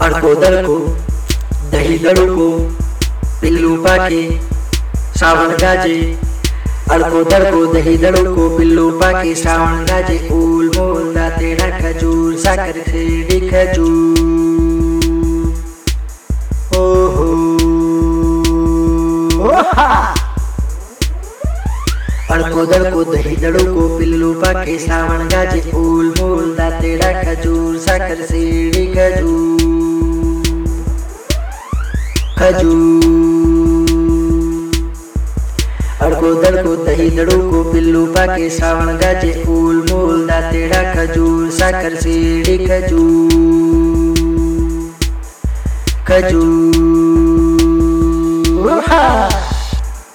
अड़को दड़को दही दड़को पिल्लू पाके, सावन गाजे। अड़को दड़को दही दड़को पिल्लू पाके, सावन गाजे। ऊल मोल तेरा खजूर साकर खेड़ी खजूर। ओहो। अड़को दड़को दही दड़को पिल्लू पाके, सावन गाजे। ऊल मोल तेरा खजूर साकर सीढ़ी खजूर। અડકો દડકો દહીં દડોકો પિલ્લું પાકે શ્રાવણ ગાજે ફૂલ મૂલ દાંતેડા ખજૂર સાકર શેડી ખજૂર ખજૂર હા